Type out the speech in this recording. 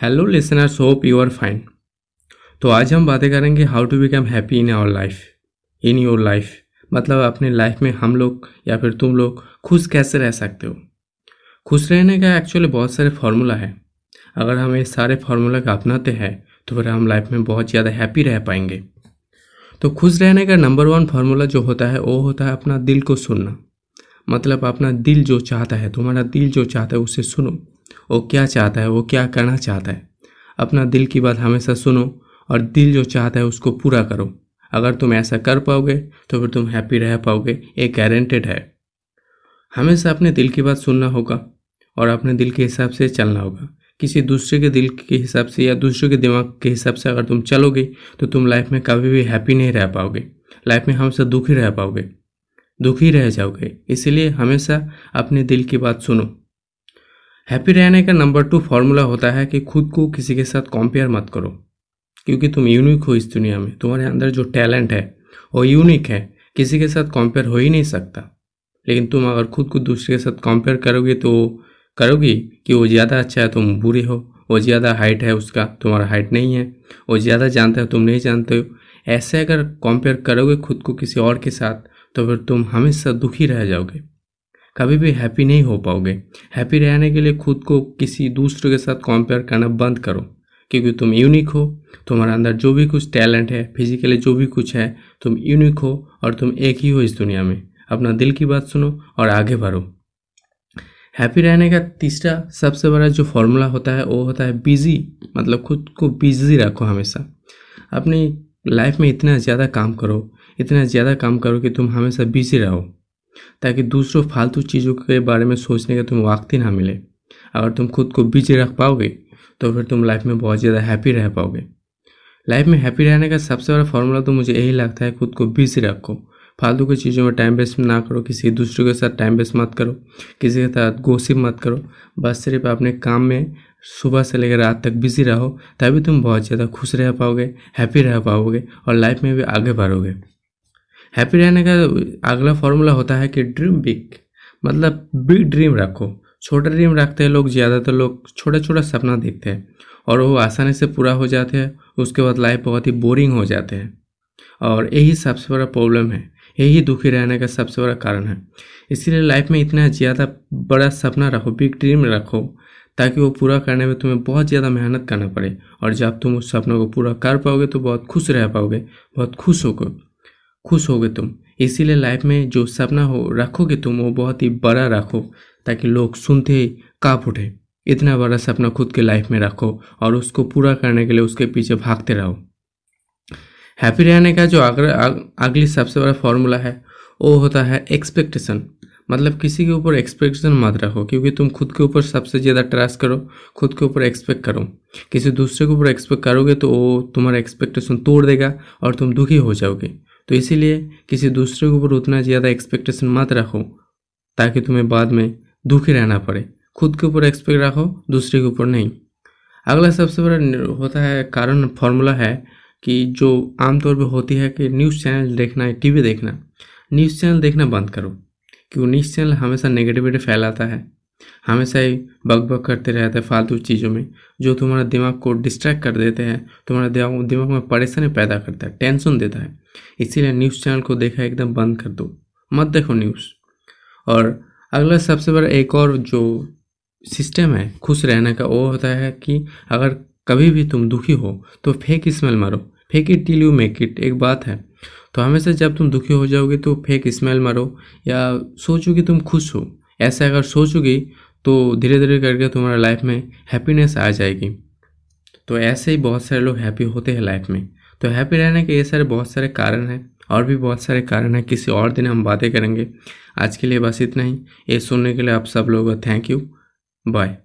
Hello listeners hope you are fine तो आज हम बातें करेंगे how to become happy in our life in your life मतलब अपने लाइफ में हम लोग या फिर तुम लोग खुश कैसे रह सकते हो? खुश रहने का एक्चुअली बहुत सारे फार्मूला है। अगर हम ये सारे फार्मूला का अपनाते हैं तो फिर हम लाइफ में बहुत ज़्यादा हैप्पी रह पाएँगे। तो खुश रहने का नंबर वन फार्मूला जो होता है, वो होता है अपना दिल को सुनना। मतलब अपना दिल जो चाहता है, तुम्हारा दिल जो चाहता है, उसे सुनो। वो क्या चाहता है, वो क्या करना चाहता है। अपना दिल की बात हमेशा सुनो और दिल जो चाहता है उसको पूरा करो। अगर तुम ऐसा कर पाओगे तो फिर तुम हैप्पी रह पाओगे, ये गारंटेड है। हमेशा अपने दिल की बात सुनना होगा और अपने दिल के हिसाब से चलना होगा। किसी दूसरे के दिल के हिसाब से या दूसरे के दिमाग के हिसाब से अगर तुम चलोगे तो तुम लाइफ में कभी भी हैप्पी नहीं रह पाओगे। लाइफ में हमेशा दुखी रह पाओगे, दुखी रह जाओगे। इसलिए हमेशा अपने दिल की बात सुनो। हैप्पी रहने का नंबर टू फॉर्मूला होता है कि खुद को किसी के साथ कंपेयर मत करो। क्योंकि तुम यूनिक हो इस दुनिया में। तुम्हारे अंदर जो टैलेंट है, वो यूनिक है। किसी के साथ कंपेयर हो ही नहीं सकता। लेकिन तुम अगर खुद को दूसरे के साथ कंपेयर करोगे तो करोगी कि वो ज़्यादा अच्छा है, तुम बुरे हो। वो ज़्यादा हाइट है उसका, तुम्हारा हाइट नहीं है। वो ज़्यादा जानता है, तुम नहीं जानते हो। ऐसे अगर कंपेयर करोगे खुद को किसी और के साथ तो फिर तुम हमेशा दुखी रह जाओगे। कभी भी हैप्पी नहीं हो पाओगे। हैप्पी रहने के लिए खुद को किसी दूसरे के साथ कंपेयर करना बंद करो, क्योंकि तुम यूनिक हो, तुम्हारे अंदर जो भी कुछ टैलेंट है फिजिकली जो भी कुछ है, तुम यूनिक हो और तुम एक ही हो इस दुनिया में। अपना दिल की बात सुनो और आगे बढ़ो। हैप्पी रहने का तीसरा सबसे बड़ा जो फॉर्मूला होता है, वो होता है बिज़ी मतलब खुद को बिज़ी रखो हमेशा। अपनी लाइफ में इतना ज़्यादा काम करो, इतना ज़्यादा काम करो कि तुम हमेशा बिज़ी रहो। ताकि दूसरों फालतू चीज़ों के बारे में सोचने का तुम्हें वक्त ही ना मिले। अगर तुम खुद को बिज़ी रख पाओगे तो फिर तुम लाइफ में बहुत ज़्यादा हैप्पी रह पाओगे। लाइफ में हैप्पी रहने का सबसे बड़ा फॉर्मूला तो मुझे यही लगता है, खुद को बिज़ी रखो। फालतू की चीज़ों में टाइम वेस्ट ना करो, किसी दूसरे के साथ टाइम वेस्ट मत करो, किसी के साथ गोसिप मत करो। बस सिर्फ़ अपने काम में सुबह से लेकर रात तक बिज़ी रहो, तभी तुम बहुत ज़्यादा खुश रह पाओगे हैप्पी रह पाओगे और लाइफ में भी आगे बढ़ोगे। हैप्पी रहने का अगला फॉर्मूला होता है कि ड्रीम बिग। मतलब बिग ड्रीम रखो। छोटा ड्रीम रखते हैं लोग, ज़्यादातर लोग छोटा छोटा सपना देखते हैं और वो आसानी से पूरा हो जाते हैं, उसके बाद लाइफ बहुत ही बोरिंग हो जाते हैं। और यही सबसे बड़ा प्रॉब्लम है। यही दुखी रहने का सबसे बड़ा कारण है। इसीलिए लाइफ में इतना ज़्यादा बड़ा सपना रखो बिग ड्रीम रखो, ताकि वो पूरा करने में तुम्हें बहुत ज़्यादा मेहनत करना पड़े। और जब तुम उस सपनों को पूरा कर पाओगे तो बहुत खुश रह पाओगे, बहुत खुश होगे खुश होगे तुम। इसीलिए लाइफ में जो सपना हो, रखोगे तुम, वो बहुत ही बड़ा रखो, ताकि लोग सुनते ही काँप उठे। इतना बड़ा सपना खुद के लाइफ में रखो और उसको पूरा करने के लिए उसके पीछे भागते रहो। हैप्पी रहने का जो अगला अगली सबसे बड़ा फॉर्मूला है, वो होता है एक्सपेक्टेशन मतलब किसी के ऊपर एक्सपेक्टेशन मत रखो, क्योंकि तुम खुद के ऊपर सबसे ज़्यादा ट्रस्ट करो, खुद के ऊपर एक्सपेक्ट करो। किसी दूसरे के ऊपर एक्सपेक्ट करोगे तो वो तुम्हारा एक्सपेक्टेशन तोड़ देगा और तुम दुखी हो जाओगे। तो इसीलिए किसी दूसरे के ऊपर उतना ज़्यादा एक्सपेक्टेशन मत रखो, ताकि तुम्हें बाद में दुखी रहना पड़े। खुद के ऊपर एक्सपेक्ट रखो, दूसरे के ऊपर नहीं। अगला सबसे बड़ा होता है कारण फॉर्मूला है कि जो आमतौर पर होती है कि न्यूज़ चैनल देखना है टीवी देखना। न्यूज़ चैनल देखना बंद करो, क्योंकि न्यूज़ चैनल हमेशा नेगेटिविटी फैलाता है। हमेशा ही बग बग करते रहते हैं फालतू चीज़ों में, जो तुम्हारा दिमाग को डिस्ट्रैक्ट कर देते हैं, तुम्हारा दिमाग दिमाग में परेशानी पैदा करता है टेंशन देता है। इसीलिए न्यूज़ चैनल को देखा एकदम बंद कर दो। मत देखो न्यूज़ और अगला सबसे बड़ा एक और जो सिस्टम है, खुश रहने का, वो होता है कि अगर कभी भी तुम दुखी हो तो फेक स्मेल मारो। Fake it till you make it एक बात है। तो हमेशा जब तुम दुखी हो जाओगे तो फेक स्मेल मारो। या सोचो कि तुम खुश हो। ऐसा अगर सोचोगे तो धीरे धीरे करके तुम्हारे लाइफ में हैप्पीनेस आ जाएगी। तो ऐसे ही बहुत सारे लोग हैप्पी होते हैं लाइफ में। तो हैप्पी रहने के ये सारे बहुत सारे कारण हैं, और भी बहुत सारे कारण हैं, किसी और दिन हम बातें करेंगे। आज के लिए बस इतना ही। ये सुनने के लिए आप सब लोगों का थैंक यू बाय